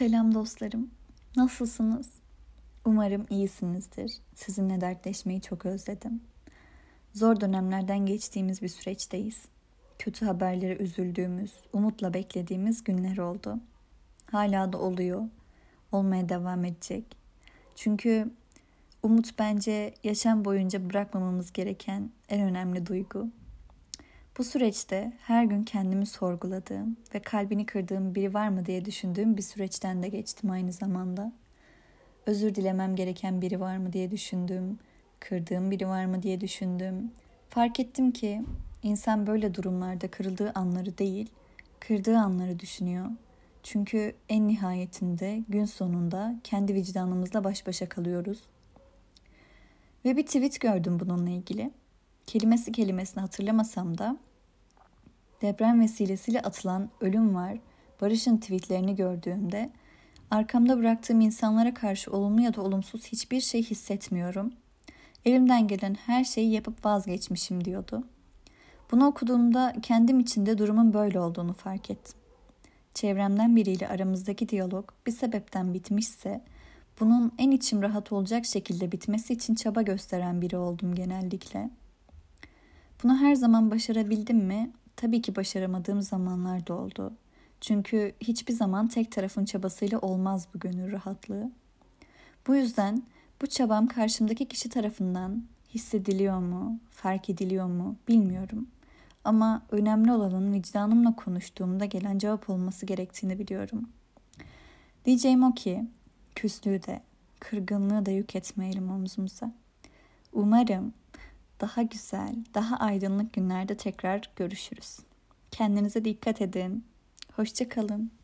Selam dostlarım. Nasılsınız? Umarım iyisinizdir. Sizinle dertleşmeyi çok özledim. Zor dönemlerden geçtiğimiz bir süreçteyiz. Kötü haberlere üzüldüğümüz, umutla beklediğimiz günler oldu. Hala da oluyor. Olmaya devam edecek. Çünkü umut bence yaşam boyunca bırakmamamız gereken en önemli duygu. Bu süreçte her gün kendimi sorguladığım ve kalbini kırdığım biri var mı diye düşündüğüm bir süreçten de geçtim aynı zamanda. Özür dilemem gereken biri var mı diye düşündüm, kırdığım biri var mı diye düşündüm. Fark ettim ki insan böyle durumlarda kırıldığı anları değil, kırdığı anları düşünüyor. Çünkü en nihayetinde gün sonunda kendi vicdanımızla baş başa kalıyoruz. Ve bir tweet gördüm bununla ilgili. Kelimesi kelimesini hatırlamasam da deprem vesilesiyle atılan ölüm var, Barış'ın tweetlerini gördüğümde arkamda bıraktığım insanlara karşı olumlu ya da olumsuz hiçbir şey hissetmiyorum. Elimden gelen her şeyi yapıp vazgeçmişim diyordu. Bunu okuduğumda kendim içinde durumun böyle olduğunu fark ettim. Çevremden biriyle aramızdaki diyalog bir sebepten bitmişse bunun en içim rahat olacak şekilde bitmesi için çaba gösteren biri oldum genellikle. Bunu her zaman başarabildim mi? Tabii ki başaramadığım zamanlar da oldu. Çünkü hiçbir zaman tek tarafın çabasıyla olmaz bu gönül rahatlığı. Bu yüzden bu çabam karşımdaki kişi tarafından hissediliyor mu, fark ediliyor mu bilmiyorum. Ama önemli olanın vicdanımla konuştuğumda gelen cevap olması gerektiğini biliyorum. Diyeceğim o ki, küslüğü de, kırgınlığı da yük etmeyelim omzumuza. Umarım daha güzel, daha aydınlık günlerde tekrar görüşürüz. Kendinize dikkat edin. Hoşçakalın.